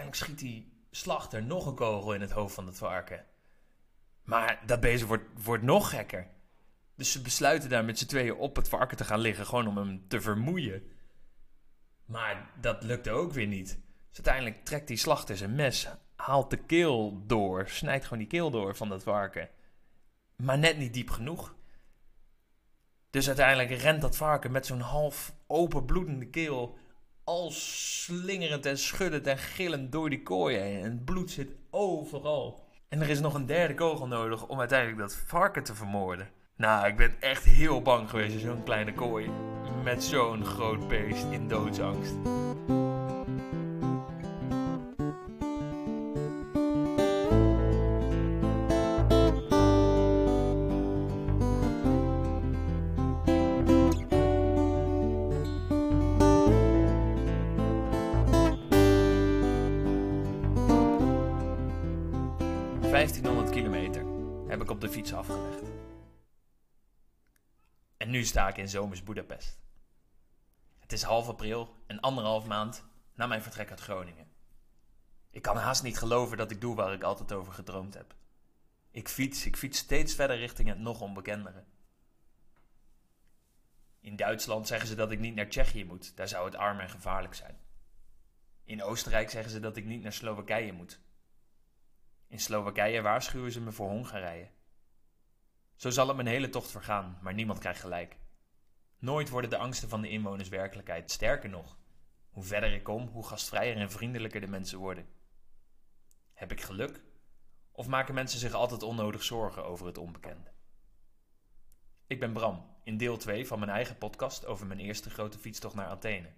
uiteindelijk schiet die slachter nog een kogel in het hoofd van het varken. Maar dat beest wordt, wordt nog gekker. Dus ze besluiten daar met z'n tweeën op het varken te gaan liggen, gewoon om hem te vermoeien. Maar dat lukte ook weer niet. Dus uiteindelijk trekt die slachter zijn mes, haalt de keel door, snijdt gewoon die keel door van dat varken. Maar net niet diep genoeg. Dus uiteindelijk rent dat varken met zo'n half open bloedende keel al slingerend en schuddend en gillend door die kooi heen. En het bloed zit overal. En er is nog een derde kogel nodig om uiteindelijk dat varken te vermoorden. Nou, ik ben echt heel bang geweest in zo'n kleine kooi. Met zo'n groot beest in doodsangst. 1500 kilometer heb ik op de fiets afgelegd. En nu sta ik in zomers Budapest. Het is half april en anderhalf maand na mijn vertrek uit Groningen. Ik kan haast niet geloven dat ik doe waar ik altijd over gedroomd heb. Ik fiets, ik fiets steeds verder richting het nog onbekendere. In Duitsland zeggen ze dat ik niet naar Tsjechië moet, daar zou het arm en gevaarlijk zijn. In Oostenrijk zeggen ze dat ik niet naar Slowakije moet, in Slowakije waarschuwen ze me voor Hongarije. Zo zal het mijn hele tocht vergaan, maar niemand krijgt gelijk. Nooit worden de angsten van de inwoners werkelijkheid. Sterker nog, hoe verder ik kom, hoe gastvrijer en vriendelijker de mensen worden. Heb ik geluk? Of maken mensen zich altijd onnodig zorgen over het onbekende? Ik ben Bram, in deel 2 van mijn eigen podcast over mijn eerste grote fietstocht naar Athene.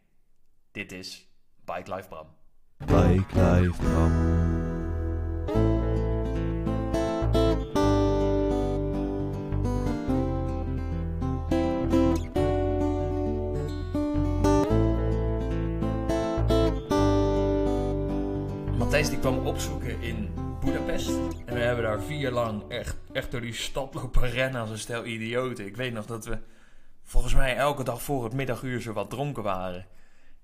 Dit is Bike Life Bram. Bike Life Bram. Kwam opzoeken in Budapest. En we hebben daar vier lang echt, echt door die stad lopen rennen als een stel idioten. Ik weet nog dat we volgens mij elke dag voor het middaguur zo wat dronken waren.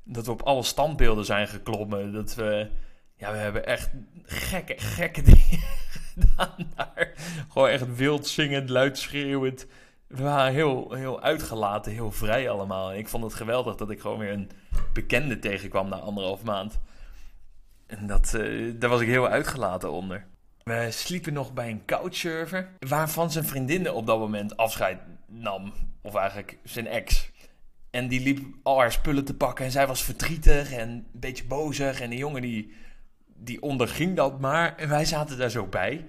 Dat we op alle standbeelden zijn geklommen. Dat we, ja, we hebben echt gekke, gekke dingen gedaan daar. Gewoon echt wild zingend, luid schreeuwend. We waren heel, heel uitgelaten, heel vrij allemaal. Ik vond het geweldig dat ik gewoon weer een bekende tegenkwam na anderhalf maand. En dat, uh, daar was ik heel uitgelaten onder. We sliepen nog bij een couchsurfer, waarvan zijn vriendin op dat moment afscheid nam. Of eigenlijk zijn ex. En die liep al haar spullen te pakken en zij was verdrietig en een beetje bozig. En de jongen die, die onderging dat maar. En wij zaten daar zo bij.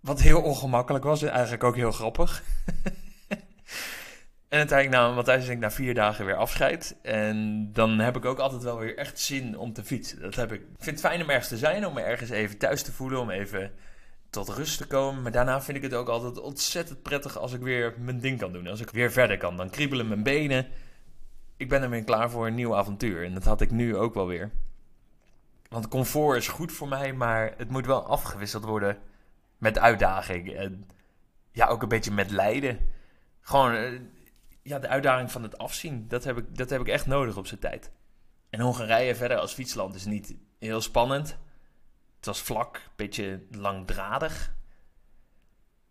Wat heel ongemakkelijk was en eigenlijk ook heel grappig. En uiteindelijk nam Matthijs en ik na vier dagen weer afscheid. En dan heb ik ook altijd wel weer echt zin om te fietsen. Dat heb ik. Ik vind het fijn om ergens te zijn, om me ergens even thuis te voelen, om even tot rust te komen. Maar daarna vind ik het ook altijd ontzettend prettig als ik weer mijn ding kan doen. Als ik weer verder kan. Dan kriebelen mijn benen. Ik ben er weer klaar voor een nieuw avontuur. En dat had ik nu ook wel weer. Want comfort is goed voor mij, maar het moet wel afgewisseld worden met uitdaging. En ja, ook een beetje met lijden. Gewoon eh, ja, de uitdaging van het afzien, dat heb, ik, dat heb ik echt nodig op zijn tijd. En Hongarije verder als fietsland is niet heel spannend. Het was vlak, een beetje langdradig.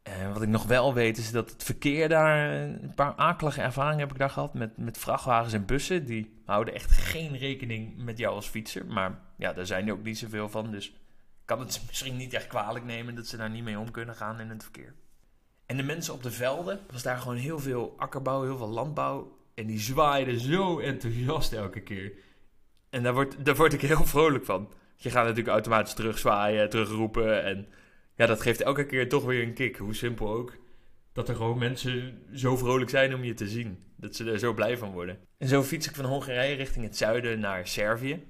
En wat ik nog wel weet is dat het verkeer daar, een paar akelige ervaringen heb ik daar gehad met, met vrachtwagens en bussen. Die houden echt geen rekening met jou als fietser. Maar ja, daar zijn er ook niet zoveel van. Dus kan het misschien niet echt kwalijk nemen dat ze daar niet mee om kunnen gaan in het verkeer. En de mensen op de velden, was daar gewoon heel veel akkerbouw, heel veel landbouw. En die zwaaiden zo enthousiast elke keer. En daar word, daar word ik heel vrolijk van. Je gaat natuurlijk automatisch terugzwaaien, terugroepen. En ja, dat geeft elke keer toch weer een kick. Hoe simpel ook. Dat er gewoon mensen zo vrolijk zijn om je te zien. Dat ze er zo blij van worden. En zo fiets ik van Hongarije richting het zuiden naar Servië.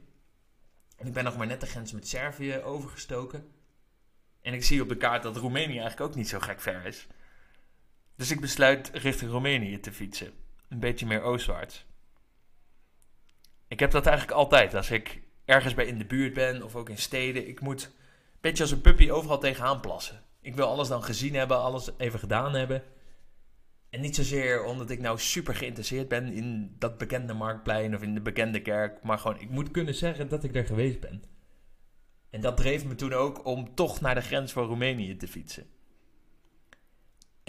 En ik ben nog maar net de grens met Servië overgestoken. En ik zie op de kaart dat Roemenië eigenlijk ook niet zo gek ver is. Dus ik besluit richting Roemenië te fietsen. Een beetje meer oostwaarts. Ik heb dat eigenlijk altijd. Als ik ergens bij in de buurt ben of ook in steden. Ik moet een beetje als een puppy overal tegenaan plassen. Ik wil alles dan gezien hebben, alles even gedaan hebben. En niet zozeer omdat ik nou super geïnteresseerd ben in dat bekende marktplein of in de bekende kerk. Maar gewoon, ik moet kunnen zeggen dat ik er geweest ben. En dat dreef me toen ook om toch naar de grens van Roemenië te fietsen.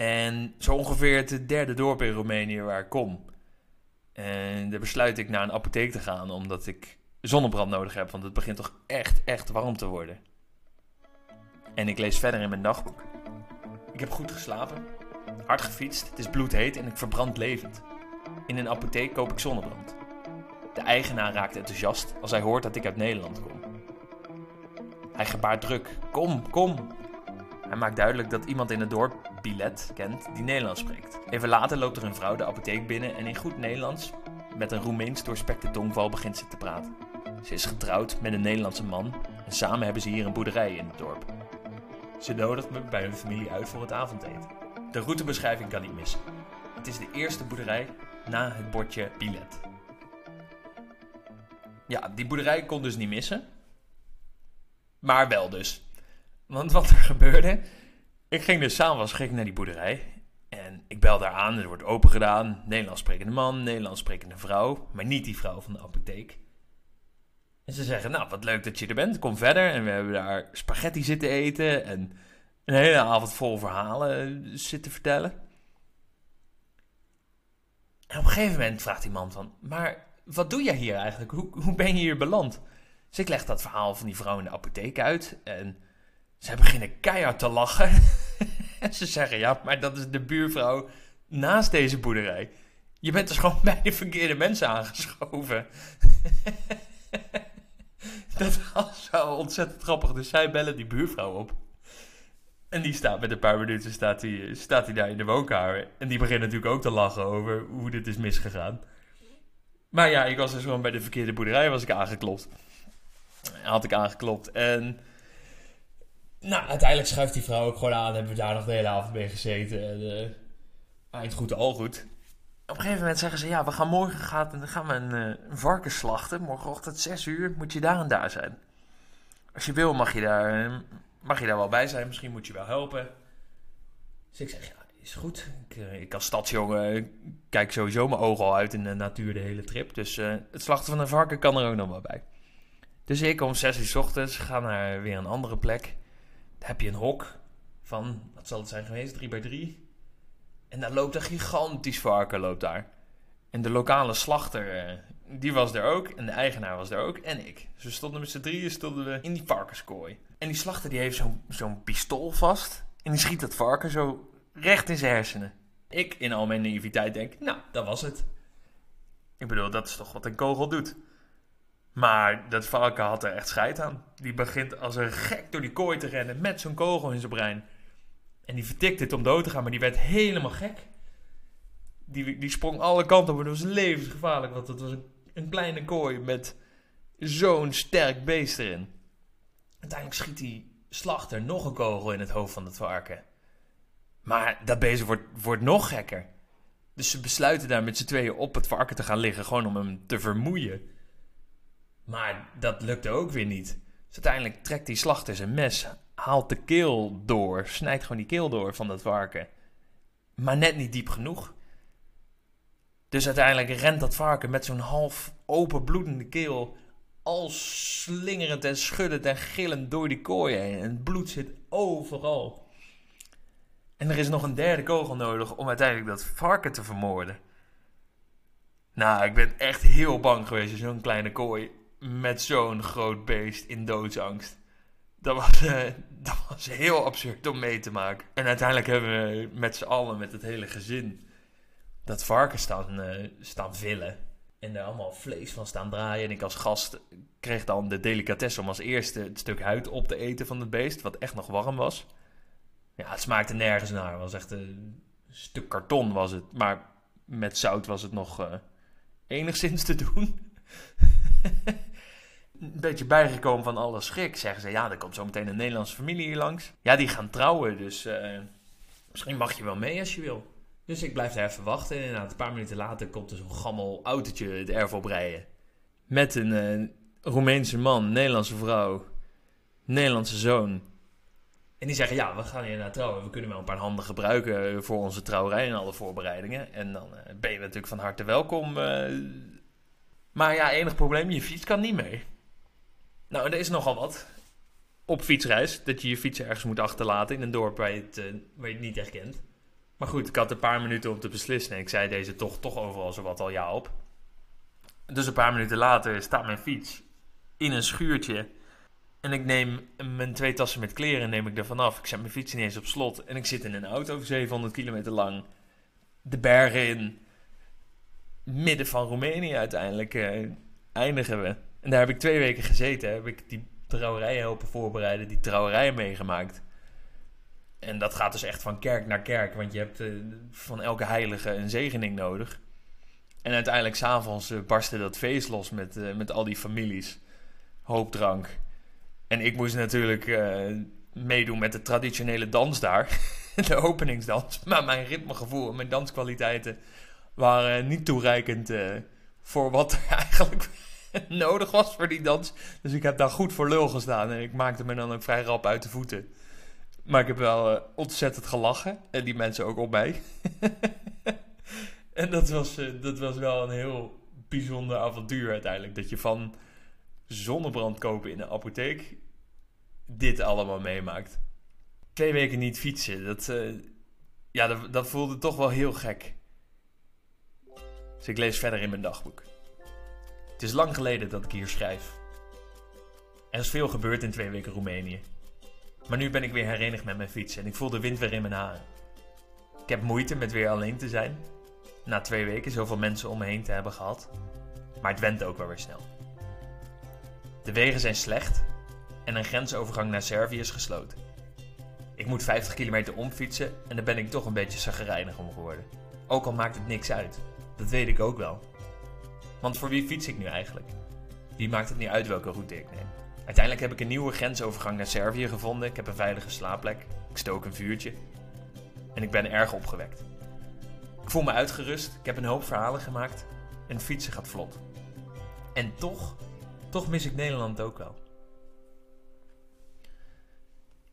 En zo ongeveer het derde dorp in Roemenië waar ik kom. En daar besluit ik naar een apotheek te gaan, omdat ik zonnebrand nodig heb. Want het begint toch echt, echt warm te worden. En ik lees verder in mijn dagboek. Ik heb goed geslapen, hard gefietst, het is bloedheet en ik verbrand levend. In een apotheek koop ik zonnebrand. De eigenaar raakt enthousiast als hij hoort dat ik uit Nederland kom. Hij gebaart druk. Kom, kom. Hij maakt duidelijk dat iemand in het dorp Bilet kent die Nederlands spreekt. Even later loopt er een vrouw de apotheek binnen en in goed Nederlands, met een Roemeens doorspekte tongval, begint ze te praten. Ze is getrouwd met een Nederlandse man en samen hebben ze hier een boerderij in het dorp. Ze nodigt me bij hun familie uit voor het avondeten. De routebeschrijving kan niet missen. Het is de eerste boerderij na het bordje Bilet. Ja, die boerderij kon dus niet missen. Maar wel dus. Want wat er gebeurde, ik ging dus s'avonds naar die boerderij. En ik bel daar aan, er wordt open gedaan. Nederlands sprekende man, Nederlands sprekende vrouw. Maar niet die vrouw van de apotheek. En ze zeggen, nou, wat leuk dat je er bent. Kom verder. En we hebben daar spaghetti zitten eten. En een hele avond vol verhalen zitten vertellen. En op een gegeven moment vraagt die man van... Maar wat doe jij hier eigenlijk? Hoe, hoe ben je hier beland? Dus ik leg dat verhaal van die vrouw in de apotheek uit. En ze beginnen keihard te lachen. en ze zeggen, ja, maar dat is de buurvrouw naast deze boerderij. Je bent dus gewoon bij de verkeerde mensen aangeschoven. dat was zo ontzettend grappig. Dus zij bellen die buurvrouw op. En die staat met een paar minuten staat die, staat die daar in de woonkamer. En die begint natuurlijk ook te lachen over hoe dit is misgegaan. Maar ja, ik was dus gewoon bij de verkeerde boerderij was ik aangeklopt. Had ik aangeklopt. En nou, uiteindelijk schuift die vrouw ook gewoon aan. Hebben we daar nog de hele avond mee gezeten. En, uh, eind goed, al goed. Op een gegeven moment zeggen ze: Ja, we gaan morgen gaan, gaan we een, uh, varken slachten. Morgenochtend 6 uur moet je daar en daar zijn. Als je wil, mag je daar, eh, mag je daar wel bij zijn. Misschien moet je wel helpen. Dus ik zeg: Ja, is goed. Ik, ik als stadsjongen kijk sowieso mijn ogen al uit in de natuur de hele trip. Dus het slachten van een varken kan er ook nog wel bij. Dus ik om 6 uur s ochtends ga naar weer een andere plek heb je een hok van, wat zal het zijn geweest, 3 bij 3. En daar loopt een gigantisch varken loopt daar. En de lokale slachter, eh, die was er ook. En de eigenaar was er ook. En ik. Dus we stonden met z'n drieën stonden we in die varkenskooi. En die slachter die heeft zo'n zo'n pistool vast. En die schiet dat varken zo recht in zijn hersenen. Ik in al mijn naïviteit denk, nou, dat was het. Ik bedoel, dat is toch wat een kogel doet. Maar dat varken had er echt scheid aan. Die begint als een gek door die kooi te rennen met zo'n kogel in zijn brein. En die vertikt het om dood te gaan, maar die werd helemaal gek. Die, die sprong alle kanten op, maar dat was levensgevaarlijk, want het was een, een kleine kooi met zo'n sterk beest erin. Uiteindelijk schiet die slachter nog een kogel in het hoofd van het varken. Maar dat beest wordt, wordt nog gekker. Dus ze besluiten daar met z'n tweeën op het varken te gaan liggen, gewoon om hem te vermoeien. Maar dat lukte ook weer niet. Dus uiteindelijk trekt die slachter zijn mes, haalt de keel door, snijdt gewoon die keel door van dat varken. Maar net niet diep genoeg. Dus uiteindelijk rent dat varken met zo'n half open bloedende keel al slingerend en schuddend en gillend door die kooi heen. En het bloed zit overal. En er is nog een derde kogel nodig om uiteindelijk dat varken te vermoorden. Nou, ik ben echt heel bang geweest in zo'n kleine kooi met zo'n groot beest in doodsangst. Dat was, uh, dat was heel absurd om mee te maken. En uiteindelijk hebben we met z'n allen, met het hele gezin, dat varken staan, uh, staan villen. En er allemaal vlees van staan draaien. En ik als gast kreeg dan de delicatesse om als eerste het stuk huid op te eten van het beest, wat echt nog warm was. Ja, het smaakte nergens naar. Het was echt een stuk karton was het. Maar met zout was het nog uh, enigszins te doen. een beetje bijgekomen van alle schrik. Zeggen ze, ja, er komt zo meteen een Nederlandse familie hier langs. Ja, die gaan trouwen, dus uh, misschien mag je wel mee als je wil. Dus ik blijf daar even wachten. En een paar minuten later komt er zo'n gammel autootje het erf oprijden. Met een uh, Roemeense man, Nederlandse vrouw, Nederlandse zoon. En die zeggen, ja, we gaan hier naar trouwen. We kunnen wel een paar handen gebruiken voor onze trouwerij en alle voorbereidingen. En dan uh, ben je natuurlijk van harte welkom. Maar ja, enig probleem, je fiets kan niet mee. Nou, er is nogal wat. op fietsreis. Dat je je fiets ergens moet achterlaten in een dorp waar je het, eh, waar niet echt kent. Maar goed, ik had een paar minuten om te beslissen. En ik zei deze toch, toch overal zowat al ja op. Dus een paar minuten later staat mijn fiets in een schuurtje. En ik neem mijn twee tassen met kleren neem ik ervan af. Ik zet mijn fiets ineens op slot. En ik zit in een auto 700 kilometer lang. De bergen in. Midden van Roemenië uiteindelijk eh, eindigen we. En daar heb ik twee weken gezeten. Heb ik die trouwerij helpen voorbereiden. Die trouwerijen meegemaakt. En dat gaat dus echt van kerk naar kerk. Want je hebt eh, van elke heilige een zegening nodig. En uiteindelijk s'avonds uh, barstte dat feest los met, eh, met al die families. Hoop drank. En ik moest natuurlijk meedoen met de traditionele dans daar. de openingsdans. Maar mijn ritmegevoel en mijn danskwaliteiten waren niet toereikend voor wat er eigenlijk nodig was voor die dans. Dus ik heb daar goed voor lul gestaan. En ik maakte me dan ook vrij rap uit de voeten. Maar ik heb wel eh, ontzettend gelachen. En die mensen ook op mij. en dat was, eh, dat was wel een heel bijzonder avontuur uiteindelijk. Dat je van zonnebrand kopen in een apotheek dit allemaal meemaakt. Twee weken niet fietsen, dat, eh, ja, dat, dat voelde toch wel heel gek. Dus ik lees verder in mijn dagboek. Het is lang geleden dat ik hier schrijf. Er is veel gebeurd in twee weken Roemenië. Maar nu ben ik weer herenigd met mijn fiets en ik voel de wind weer in mijn haren. Ik heb moeite met weer alleen te zijn. Na twee weken zoveel mensen om me heen te hebben gehad. Maar het went ook wel weer snel. De wegen zijn slecht en een grensovergang naar Servië is gesloten. Ik moet 50 kilometer omfietsen en daar ben ik toch een beetje zaggerijnig om geworden. Ook al maakt het niks uit. Dat weet ik ook wel. Want voor wie fiets ik nu eigenlijk? Wie maakt het niet uit welke route ik neem? Uiteindelijk heb ik een nieuwe grensovergang naar Servië gevonden. Ik heb een veilige slaapplek. Ik stook een vuurtje. En ik ben erg opgewekt. Ik voel me uitgerust. Ik heb een hoop verhalen gemaakt. En fietsen gaat vlot. En toch, toch mis ik Nederland ook wel.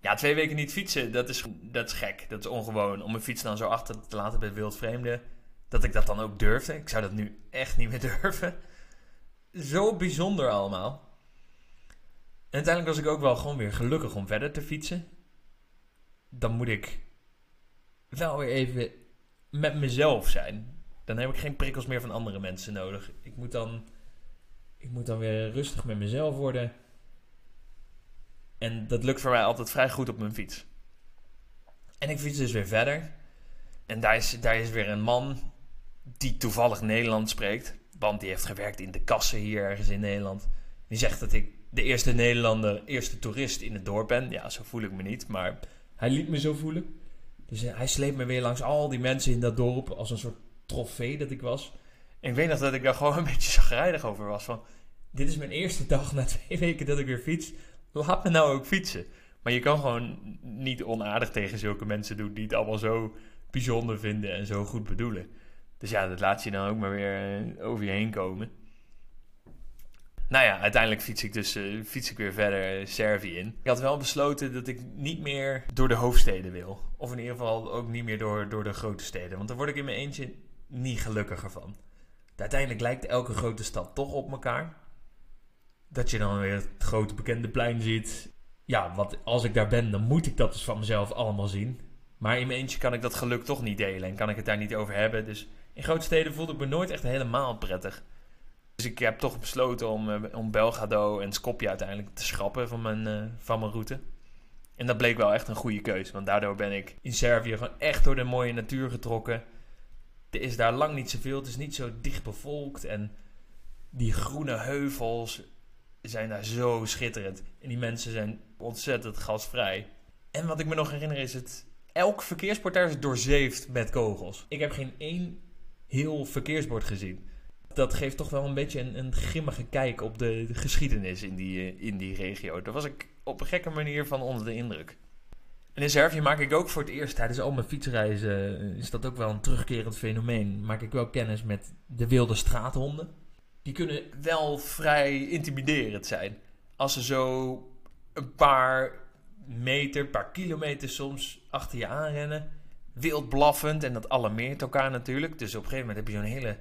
Ja, twee weken niet fietsen, dat is, dat is gek. Dat is ongewoon. Om mijn fiets dan zo achter te laten bij wildvreemden. Dat ik dat dan ook durfde. Ik zou dat nu echt niet meer durven. Zo bijzonder allemaal. En uiteindelijk was ik ook wel gewoon weer gelukkig om verder te fietsen. Dan moet ik wel weer even met mezelf zijn. Dan heb ik geen prikkels meer van andere mensen nodig. Ik moet dan, ik moet dan weer rustig met mezelf worden. En dat lukt voor mij altijd vrij goed op mijn fiets. En ik fiets dus weer verder. En daar is, daar is weer een man die toevallig Nederlands spreekt. Want die heeft gewerkt in de kassen hier ergens in Nederland. Die zegt dat ik de eerste Nederlander, eerste toerist in het dorp ben. Ja, zo voel ik me niet, maar hij liet me zo voelen. Dus hij sleept me weer langs al die mensen in dat dorp als een soort trofee dat ik was. En ik weet nog dat ik daar gewoon een beetje zagrijnig over was. Van, dit is mijn eerste dag na twee weken dat ik weer fiets. Laat me nou ook fietsen. Maar je kan gewoon niet onaardig tegen zulke mensen doen die het allemaal zo bijzonder vinden en zo goed bedoelen. Dus ja, dat laat je dan ook maar weer eh, over je heen komen. Nou ja, uiteindelijk fiets ik dus uh, fiets ik weer verder uh, Servië in. Ik had wel besloten dat ik niet meer door de hoofdsteden wil. Of in ieder geval ook niet meer door, door de grote steden. Want daar word ik in mijn eentje niet gelukkiger van. Uiteindelijk lijkt elke grote stad toch op elkaar. Dat je dan weer het grote bekende plein ziet. Ja, want als ik daar ben, dan moet ik dat dus van mezelf allemaal zien. Maar in mijn eentje kan ik dat geluk toch niet delen en kan ik het daar niet over hebben. Dus in grote steden voelde ik me nooit echt helemaal prettig. Dus ik heb toch besloten om, uh, om Belgrado en Skopje uiteindelijk te schrappen van mijn, uh, van mijn route. En dat bleek wel echt een goede keuze, want daardoor ben ik in Servië gewoon echt door de mooie natuur getrokken. Er is daar lang niet zoveel, het is niet zo dicht bevolkt en die groene heuvels zijn daar zo schitterend. En die mensen zijn ontzettend gastvrij. En wat ik me nog herinner is het, elk verkeersbord is doorzeefd met kogels. Ik heb geen één heel verkeersbord gezien dat geeft toch wel een beetje een, een grimmige kijk op de, de geschiedenis in die, uh, in die regio. Daar was ik op een gekke manier van onder de indruk. En in Servië maak ik ook voor het eerst tijdens al mijn fietsreizen, uh, is dat ook wel een terugkerend fenomeen, maak ik wel kennis met de wilde straathonden. Die kunnen wel vrij intimiderend zijn. Als ze zo een paar meter, een paar kilometer soms achter je aanrennen. Wild blaffend en dat alarmeert elkaar natuurlijk. Dus op een gegeven moment heb je zo'n hele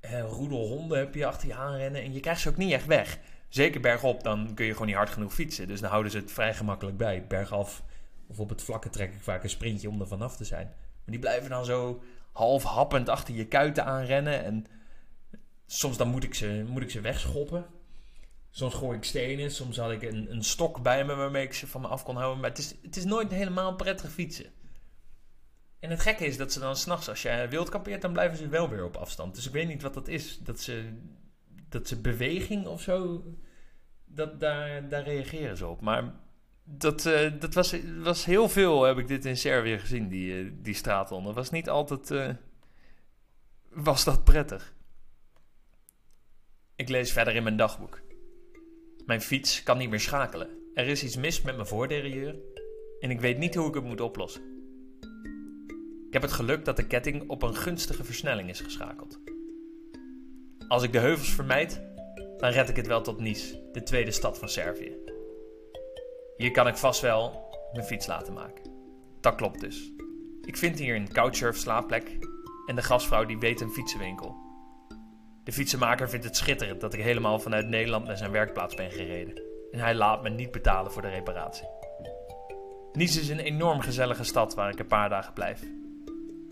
uh, roedel honden heb je achter je aanrennen en je krijgt ze ook niet echt weg. Zeker bergop, dan kun je gewoon niet hard genoeg fietsen. Dus dan houden ze het vrij gemakkelijk bij. Bergaf of op het vlakke trek ik vaak een sprintje om er vanaf te zijn. Maar die blijven dan zo half happend achter je kuiten aanrennen. En soms dan moet ik ze, moet ik ze wegschoppen. Soms gooi ik stenen. Soms had ik een, een stok bij me waarmee ik ze van me af kon houden. Maar het is, het is nooit helemaal prettig fietsen. En het gekke is dat ze dan s'nachts, als je wild kampeert, dan blijven ze wel weer op afstand. Dus ik weet niet wat dat is. Dat ze, dat ze beweging of zo, dat, daar, daar reageren ze op. Maar dat, uh, dat was, was heel veel, heb ik dit in Servië gezien, die, uh, die straathonden. Dat was niet altijd, uh, was dat prettig. Ik lees verder in mijn dagboek. Mijn fiets kan niet meer schakelen. Er is iets mis met mijn voorderieur en ik weet niet hoe ik het moet oplossen. Ik heb het geluk dat de ketting op een gunstige versnelling is geschakeld. Als ik de heuvels vermijd, dan red ik het wel tot Nice, de tweede stad van Servië. Hier kan ik vast wel mijn fiets laten maken. Dat klopt dus. Ik vind hier een couchsurf slaapplek en de gastvrouw die weet een fietsenwinkel. De fietsenmaker vindt het schitterend dat ik helemaal vanuit Nederland naar zijn werkplaats ben gereden. En hij laat me niet betalen voor de reparatie. Nice is een enorm gezellige stad waar ik een paar dagen blijf.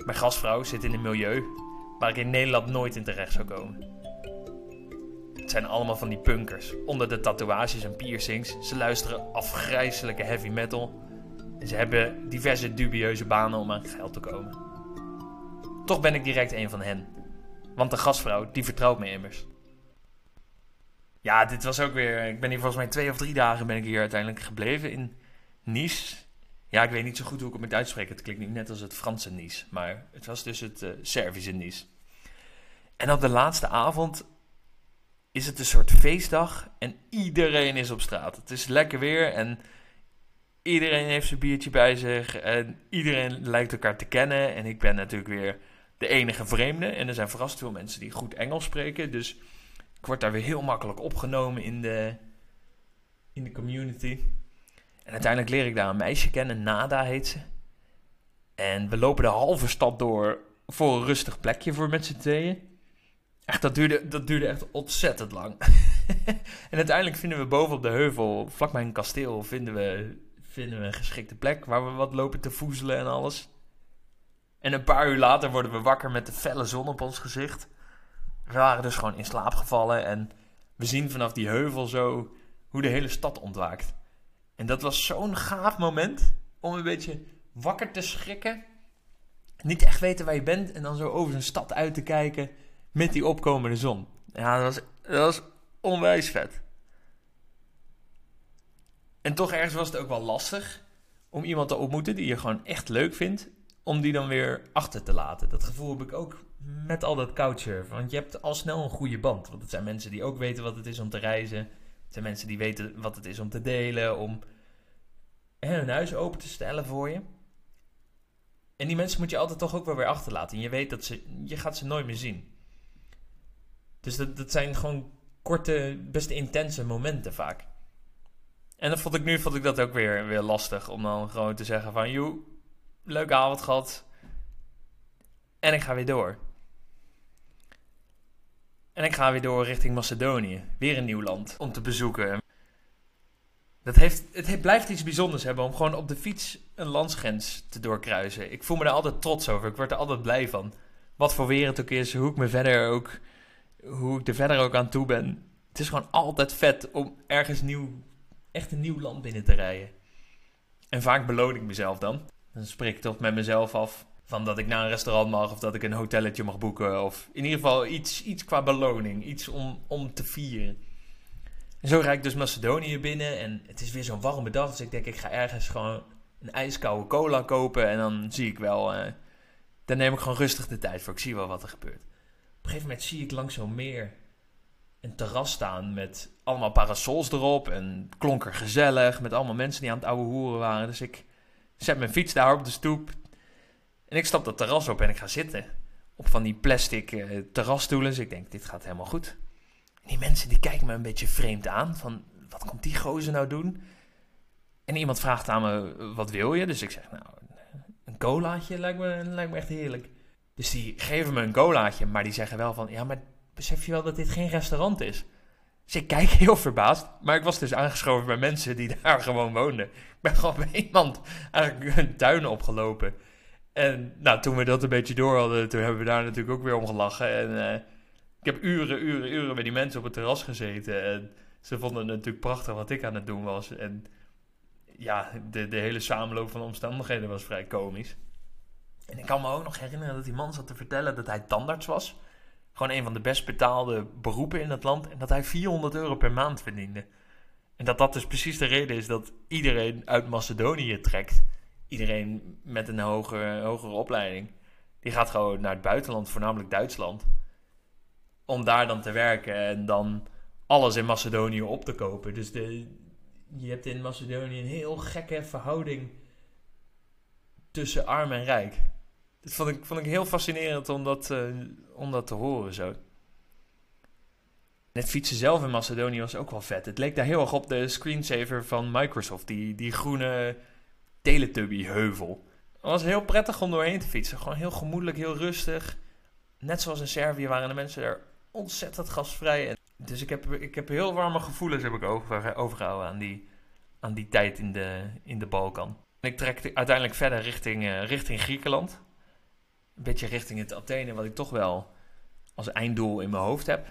Mijn gastvrouw zit in een milieu waar ik in Nederland nooit in terecht zou komen. Het zijn allemaal van die punkers. Onder de tatoeages en piercings. Ze luisteren afgrijzelijke heavy metal. En ze hebben diverse dubieuze banen om aan geld te komen. Toch ben ik direct een van hen. Want de gastvrouw, die vertrouwt me immers. Ja, dit was ook weer... Ik ben hier volgens mij twee of drie dagen ben ik hier uiteindelijk gebleven in Nice. Ja, ik weet niet zo goed hoe ik het moet uitspreken. Het klinkt niet net als het Franse Nice. Maar het was dus het uh, Servische Nice. En op de laatste avond is het een soort feestdag en iedereen is op straat. Het is lekker weer en iedereen heeft zijn biertje bij zich en iedereen lijkt elkaar te kennen. En ik ben natuurlijk weer de enige vreemde en er zijn verrast veel mensen die goed Engels spreken. Dus ik word daar weer heel makkelijk opgenomen in de, in de community. En uiteindelijk leer ik daar een meisje kennen, Nada heet ze. En we lopen de halve stad door voor een rustig plekje voor met z'n tweeën. Echt, dat duurde, dat duurde echt ontzettend lang. en uiteindelijk vinden we boven op de heuvel, vlak bij een kasteel, vinden we, vinden we een geschikte plek waar we wat lopen te voezelen en alles. En een paar uur later worden we wakker met de felle zon op ons gezicht. We waren dus gewoon in slaap gevallen en we zien vanaf die heuvel zo hoe de hele stad ontwaakt. En dat was zo'n gaaf moment om een beetje wakker te schrikken. Niet echt weten waar je bent en dan zo over een stad uit te kijken met die opkomende zon. Ja, dat was, dat was onwijs vet. En toch ergens was het ook wel lastig om iemand te ontmoeten die je gewoon echt leuk vindt, om die dan weer achter te laten. Dat gevoel heb ik ook met al dat couchsurfen. Want je hebt al snel een goede band. Want het zijn mensen die ook weten wat het is om te reizen. Zijn mensen die weten wat het is om te delen, om hun huis open te stellen voor je. En die mensen moet je altijd toch ook wel weer achterlaten. En je weet dat ze, je gaat ze nooit meer zien. Dus dat, dat zijn gewoon korte, best intense momenten vaak. En dan vond ik nu vond ik dat ook weer, weer lastig om dan gewoon te zeggen van... Joe, leuke avond gehad. En ik ga weer door. En ik ga weer door richting Macedonië. Weer een nieuw land om te bezoeken. Dat heeft, het blijft iets bijzonders hebben om gewoon op de fiets een landsgrens te doorkruisen. Ik voel me daar altijd trots over. Ik word er altijd blij van. Wat voor weer het ook is, hoe ik me verder ook hoe ik er verder ook aan toe ben. Het is gewoon altijd vet om ergens nieuw, echt een nieuw land binnen te rijden. En vaak beloon ik mezelf dan. Dan spreek ik toch met mezelf af van dat ik naar een restaurant mag of dat ik een hotelletje mag boeken. Of in ieder geval iets, iets qua beloning, iets om, om te vieren. En zo rijd ik dus Macedonië binnen en het is weer zo'n warme dag. Dus ik denk ik ga ergens gewoon een ijskoude cola kopen en dan zie ik wel... Dan neem ik gewoon rustig de tijd voor. Ik zie wel wat er gebeurt een gegeven moment zie ik langs zo'n meer een terras staan met allemaal parasols erop. En klonker gezellig met allemaal mensen die aan het oude hoeren waren. Dus ik zet mijn fiets daar op de stoep. En ik stap dat terras op en ik ga zitten. Op van die plastic uh, terrasstoelen. Dus ik denk, dit gaat helemaal goed. En die mensen die kijken me een beetje vreemd aan. Van, wat komt die gozer nou doen? En iemand vraagt aan me, wat wil je? Dus ik zeg, nou, een colaatje lijkt me, lijkt me echt heerlijk. Dus die geven me een colaatje, maar die zeggen wel van... Ja, maar besef je wel dat dit geen restaurant is? Dus ik kijk heel verbaasd, maar ik was dus aangeschoven bij mensen die daar gewoon woonden. Ik ben gewoon bij iemand eigenlijk hun tuin opgelopen. En nou, toen we dat een beetje door hadden, toen hebben we daar natuurlijk ook weer om gelachen. En eh, ik heb uren, uren, uren bij die mensen op het terras gezeten. En ze vonden het natuurlijk prachtig wat ik aan het doen was. En ja, de, de hele samenloop van omstandigheden was vrij komisch. En ik kan me ook nog herinneren dat die man zat te vertellen dat hij tandarts was. Gewoon een van de best betaalde beroepen in het land. En dat hij 400 euro per maand verdiende. En dat dat dus precies de reden is dat iedereen uit Macedonië trekt. Iedereen met een hogere, hogere opleiding. Die gaat gewoon naar het buitenland, voornamelijk Duitsland. Om daar dan te werken en dan alles in Macedonië op te kopen. Dus de, je hebt in Macedonië een heel gekke verhouding tussen arm en rijk. Dat vond ik, vond ik heel fascinerend om dat, eh, om dat te horen zo. Het fietsen zelf in Macedonië was ook wel vet. Het leek daar heel erg op de screensaver van Microsoft. Die, die groene Teletubby-heuvel. Het was heel prettig om doorheen te fietsen. Gewoon heel gemoedelijk, heel rustig. Net zoals in Servië waren de mensen er ontzettend gastvrij. Dus ik heb, ik heb heel warme gevoelens heb ik over, overgehouden aan die, aan die tijd in de, in de Balkan. En ik trek uiteindelijk verder richting, uh, richting Griekenland. Een beetje richting het Athene, wat ik toch wel als einddoel in mijn hoofd heb.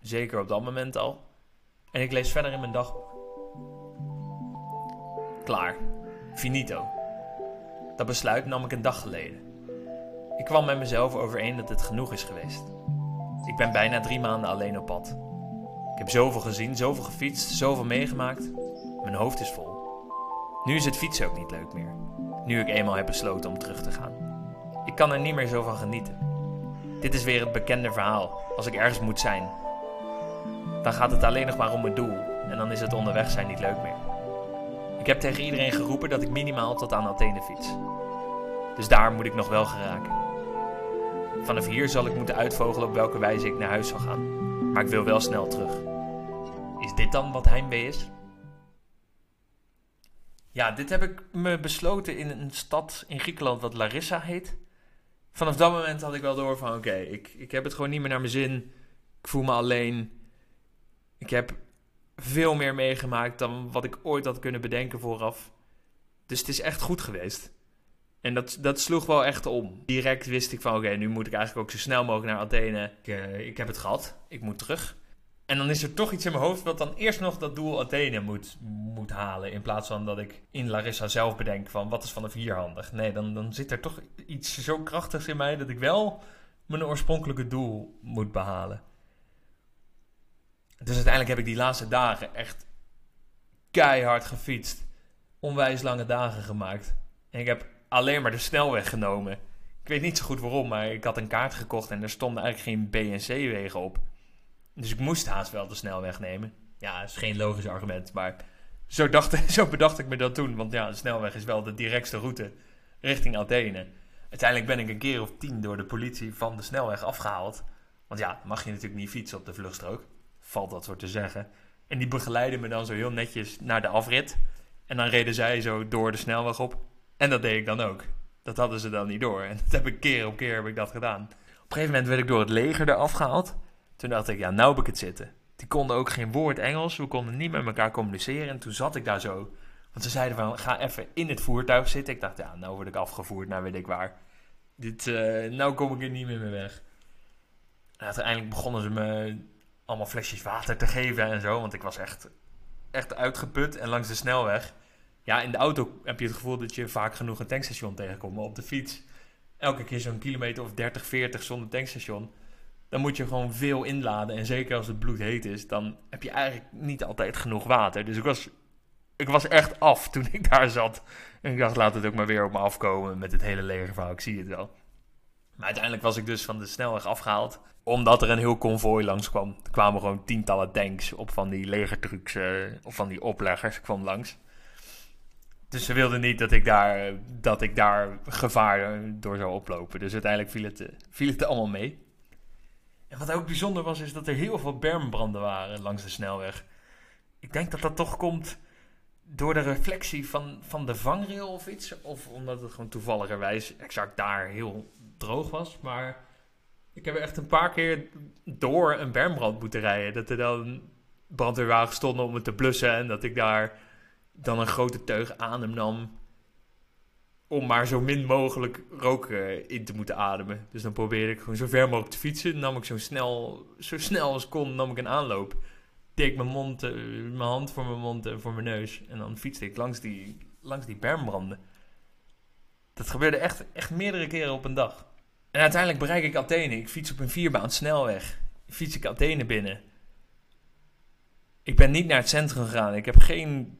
Zeker op dat moment al. En ik lees verder in mijn dagboek. Klaar. Finito. Dat besluit nam ik een dag geleden. Ik kwam met mezelf overeen dat het genoeg is geweest. Ik ben bijna drie maanden alleen op pad. Ik heb zoveel gezien, zoveel gefietst, zoveel meegemaakt. Mijn hoofd is vol. Nu is het fietsen ook niet leuk meer. Nu ik eenmaal heb besloten om terug te gaan. Ik kan er niet meer zo van genieten. Dit is weer het bekende verhaal. Als ik ergens moet zijn, dan gaat het alleen nog maar om mijn doel. En dan is het onderweg zijn niet leuk meer. Ik heb tegen iedereen geroepen dat ik minimaal tot aan Athene fiets. Dus daar moet ik nog wel geraken. Vanaf hier zal ik moeten uitvogelen op welke wijze ik naar huis zal gaan. Maar ik wil wel snel terug. Is dit dan wat heimwee is? Ja, dit heb ik me besloten in een stad in Griekenland wat Larissa heet. Vanaf dat moment had ik wel door van oké, ik, ik heb het gewoon niet meer naar mijn zin. Ik voel me alleen. Ik heb veel meer meegemaakt dan wat ik ooit had kunnen bedenken vooraf. Dus het is echt goed geweest. En dat, dat sloeg wel echt om. Direct wist ik van oké, nu moet ik eigenlijk ook zo snel mogelijk naar Athene. Ik, uh, ik heb het gehad, ik moet terug. En dan is er toch iets in mijn hoofd wat dan eerst nog dat doel Athene moet, moet halen. In plaats van dat ik in Larissa zelf bedenk van wat is vanaf hier handig. Nee, dan, dan zit er toch iets zo krachtigs in mij dat ik wel mijn oorspronkelijke doel moet behalen. Dus uiteindelijk heb ik die laatste dagen echt keihard gefietst. Onwijs lange dagen gemaakt. En ik heb alleen maar de snelweg genomen. Ik weet niet zo goed waarom, maar ik had een kaart gekocht en er stonden eigenlijk geen B- en C-wegen op. Dus ik moest haast wel de snelweg nemen. Ja, dat is geen logisch argument, maar zo, dacht, zo bedacht ik me dat toen. Want ja, de snelweg is wel de directste route richting Athene. Uiteindelijk ben ik een keer of tien door de politie van de snelweg afgehaald. Want ja, mag je natuurlijk niet fietsen op de vluchtstrook. Valt dat soort te zeggen. En die begeleiden me dan zo heel netjes naar de afrit. En dan reden zij zo door de snelweg op. En dat deed ik dan ook. Dat hadden ze dan niet door. En dat heb ik keer op keer heb ik dat gedaan. Op een gegeven moment werd ik door het leger eraf gehaald. Toen dacht ik, ja, nou heb ik het zitten. Die konden ook geen woord Engels. We konden niet met elkaar communiceren. En toen zat ik daar zo. Want ze zeiden van, ga even in het voertuig zitten. Ik dacht, ja, nou word ik afgevoerd naar weet ik waar. Dit, uh, nou kom ik er niet meer mee weg. En uiteindelijk begonnen ze me allemaal flesjes water te geven en zo. Want ik was echt, echt uitgeput. En langs de snelweg ja, in de auto heb je het gevoel dat je vaak genoeg een tankstation tegenkomt. Maar op de fiets, elke keer zo'n kilometer of 30, 40 zonder tankstation. Dan moet je gewoon veel inladen. En zeker als het bloed heet is, dan heb je eigenlijk niet altijd genoeg water. Dus ik was, ik was echt af toen ik daar zat. En ik dacht, laat het ook maar weer op me afkomen met het hele legerverhaal. Ik zie het wel. Maar uiteindelijk was ik dus van de snelweg afgehaald. Omdat er een heel konvooi langskwam. Er kwamen gewoon tientallen tanks op van die legertrucks uh, of van die opleggers kwam langs. Dus ze wilden niet dat ik daar, dat ik daar gevaar door zou oplopen. Dus uiteindelijk viel het, viel het allemaal mee. En wat ook bijzonder was, is dat er heel veel bermbranden waren langs de snelweg. Ik denk dat dat toch komt door de reflectie van, van de vangrail of iets. Of omdat het gewoon toevalligerwijs exact daar heel droog was. Maar ik heb echt een paar keer door een bermbrand moeten rijden. Dat er dan brandweerwagen stonden om het te blussen. En dat ik daar dan een grote teug adem nam. Om maar zo min mogelijk rook eh, in te moeten ademen. Dus dan probeerde ik gewoon zo ver mogelijk te fietsen. Dan nam ik zo snel, zo snel als kon nam ik een aanloop. Deed mijn, mond, eh, mijn hand voor mijn mond en voor mijn neus. En dan fietste ik langs die, langs die bermbranden. Dat gebeurde echt, echt meerdere keren op een dag. En uiteindelijk bereik ik Athene. Ik fiets op een vierbaan snelweg. Fiets ik Athene binnen. Ik ben niet naar het centrum gegaan. Ik heb geen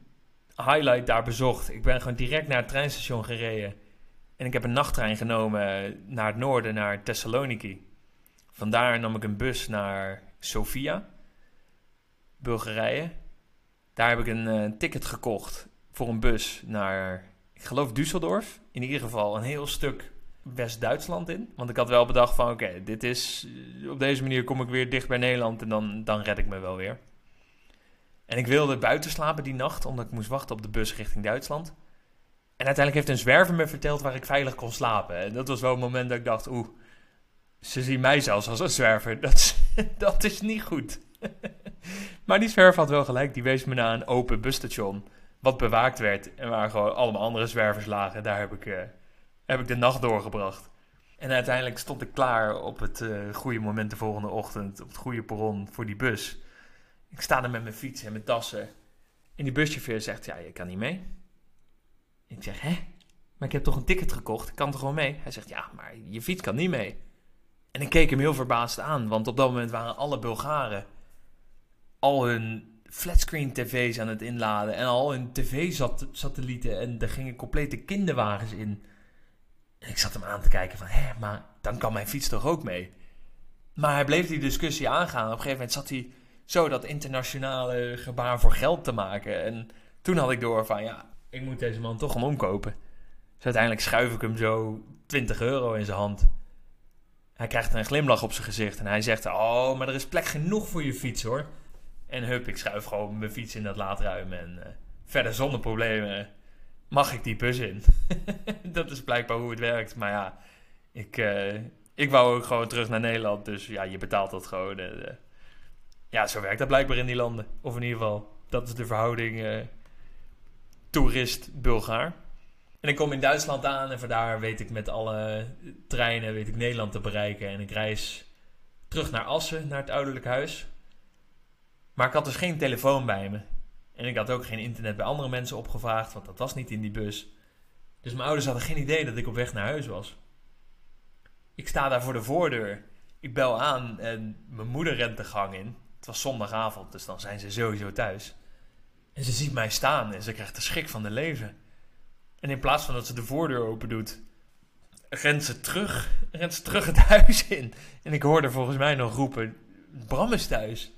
highlight daar bezocht. Ik ben gewoon direct naar het treinstation gereden. En ik heb een nachttrein genomen naar het noorden, naar Thessaloniki. Vandaar nam ik een bus naar Sofia, Bulgarije. Daar heb ik een uh, ticket gekocht voor een bus naar, ik geloof Düsseldorf. In ieder geval een heel stuk West-Duitsland in. Want ik had wel bedacht van oké, dit is, op deze manier kom ik weer dicht bij Nederland en dan, dan red ik me wel weer. En ik wilde buiten slapen die nacht, omdat ik moest wachten op de bus richting Duitsland. En uiteindelijk heeft een zwerver me verteld waar ik veilig kon slapen. En dat was wel een moment dat ik dacht, oeh, ze zien mij zelfs als een zwerver. Dat is, dat is niet goed. maar die zwerver had wel gelijk. Die wees me naar een open busstation, wat bewaakt werd. En waar gewoon allemaal andere zwervers lagen. Daar heb ik, uh, heb ik de nacht doorgebracht. En uiteindelijk stond ik klaar op het uh, goede moment de volgende ochtend, op het goede perron voor die bus. Ik sta er met mijn fiets en mijn tassen. En die buschauffeur zegt, ja, je kan niet mee. Ik zeg, hè? Maar ik heb toch een ticket gekocht? Ik kan toch gewoon mee? Hij zegt, ja, maar je fiets kan niet mee. En ik keek hem heel verbaasd aan, want op dat moment waren alle Bulgaren al hun flatscreen tv's aan het inladen en al hun tv-satellieten en er gingen complete kinderwagens in. En ik zat hem aan te kijken van, hé, maar dan kan mijn fiets toch ook mee? Maar hij bleef die discussie aangaan. Op een gegeven moment zat hij zo dat internationale gebaar voor geld te maken. En toen had ik door van ja, ik moet deze man toch gaan omkopen. Dus uiteindelijk schuif ik hem zo 20 euro in zijn hand. Hij krijgt een glimlach op zijn gezicht en hij zegt: Oh, maar er is plek genoeg voor je fiets hoor. En hup, ik schuif gewoon mijn fiets in dat laadruim. En uh, verder zonder problemen mag ik die bus in. dat is blijkbaar hoe het werkt. Maar ja, ik, uh, ik wou ook gewoon terug naar Nederland. Dus ja, je betaalt dat gewoon. Uh, ja, zo werkt dat blijkbaar in die landen. Of in ieder geval, dat is de verhouding toerist-Bulgaar. En ik kom in Duitsland aan en vandaar weet ik met alle treinen weet ik Nederland te bereiken. En ik reis terug naar Assen, naar het ouderlijk huis. Maar ik had dus geen telefoon bij me. En ik had ook geen internet bij andere mensen opgevraagd, want dat was niet in die bus. Dus mijn ouders hadden geen idee dat ik op weg naar huis was. Ik sta daar voor de voordeur. Ik bel aan en mijn moeder rent de gang in. Het was zondagavond, dus dan zijn ze sowieso thuis. En ze ziet mij staan en ze krijgt de schrik van de leven. En in plaats van dat ze de voordeur open doet, rent ze terug. Rent ze terug het huis in. En ik hoorde volgens mij nog roepen: Bram is thuis.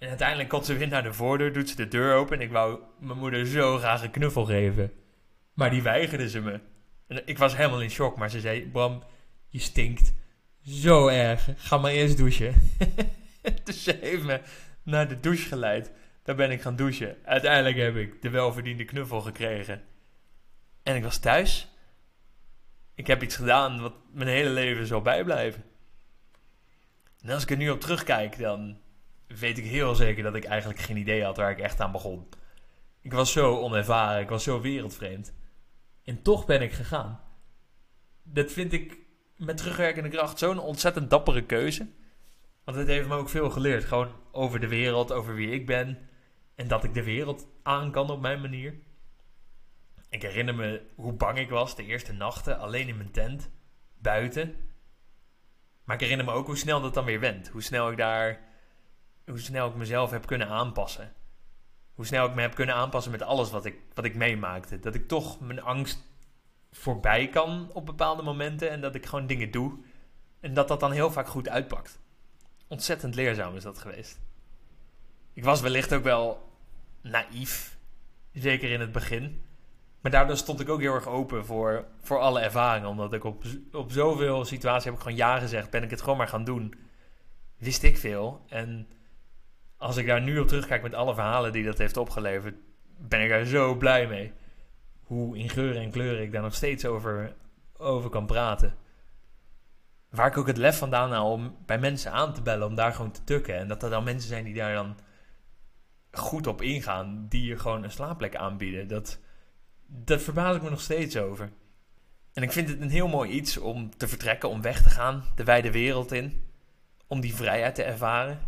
En uiteindelijk komt ze weer naar de voordeur, doet ze de deur open. En ik wou mijn moeder zo graag een knuffel geven. Maar die weigerde ze me. En ik was helemaal in shock, maar ze zei: Bram, je stinkt zo erg. Ga maar eerst douchen. dus ze heeft me naar de douche geleid. Daar ben ik gaan douchen. Uiteindelijk heb ik de welverdiende knuffel gekregen. En ik was thuis. Ik heb iets gedaan wat mijn hele leven zal bijblijven. En als ik er nu op terugkijk, dan weet ik heel zeker dat ik eigenlijk geen idee had waar ik echt aan begon. Ik was zo onervaren, ik was zo wereldvreemd. En toch ben ik gegaan. Dat vind ik met terugwerkende kracht zo'n ontzettend dappere keuze. Want het heeft me ook veel geleerd. Gewoon over de wereld, over wie ik ben. En dat ik de wereld aan kan op mijn manier. Ik herinner me hoe bang ik was de eerste nachten, alleen in mijn tent, buiten. Maar ik herinner me ook hoe snel dat dan weer went. Hoe snel ik daar, hoe snel ik mezelf heb kunnen aanpassen. Hoe snel ik me heb kunnen aanpassen met alles wat ik, wat ik meemaakte. Dat ik toch mijn angst voorbij kan op bepaalde momenten en dat ik gewoon dingen doe. En dat dat dan heel vaak goed uitpakt ontzettend leerzaam is dat geweest. Ik was wellicht ook wel naïef, zeker in het begin. Maar daardoor stond ik ook heel erg open voor, voor alle ervaringen. Omdat ik op, op zoveel situaties heb ik gewoon ja gezegd. Ben ik het gewoon maar gaan doen. Wist ik veel. En als ik daar nu op terugkijk met alle verhalen die dat heeft opgeleverd. Ben ik daar zo blij mee. Hoe in geuren en kleuren ik daar nog steeds over, over kan praten waar ik ook het lef vandaan haal om bij mensen aan te bellen, om daar gewoon te tukken. En dat er dan mensen zijn die daar dan goed op ingaan, die je gewoon een slaapplek aanbieden. Dat, dat verbaas ik me nog steeds over. En ik vind het een heel mooi iets om te vertrekken, om weg te gaan, de wijde wereld in, om die vrijheid te ervaren.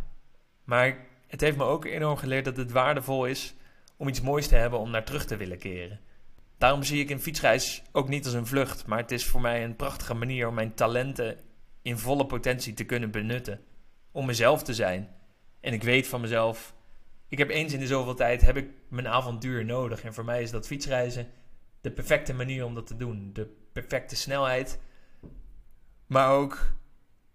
Maar het heeft me ook enorm geleerd dat het waardevol is om iets moois te hebben om naar terug te willen keren. Daarom zie ik een fietsreis ook niet als een vlucht, maar het is voor mij een prachtige manier om mijn talenten in volle potentie te kunnen benutten. Om mezelf te zijn. En ik weet van mezelf, ik heb eens in de zoveel tijd heb ik mijn avontuur nodig. En voor mij is dat fietsreizen de perfecte manier om dat te doen. De perfecte snelheid, maar ook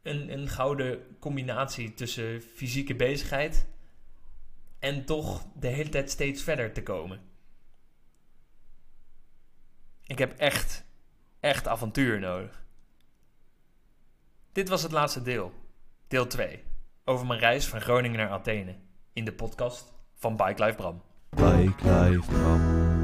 een, een gouden combinatie tussen fysieke bezigheid en toch de hele tijd steeds verder te komen. Ik heb echt, echt avontuur nodig. Dit was het laatste deel, deel 2, over mijn reis van Groningen naar Athene, in de podcast van Bike Life Bram. Bike Life Bram.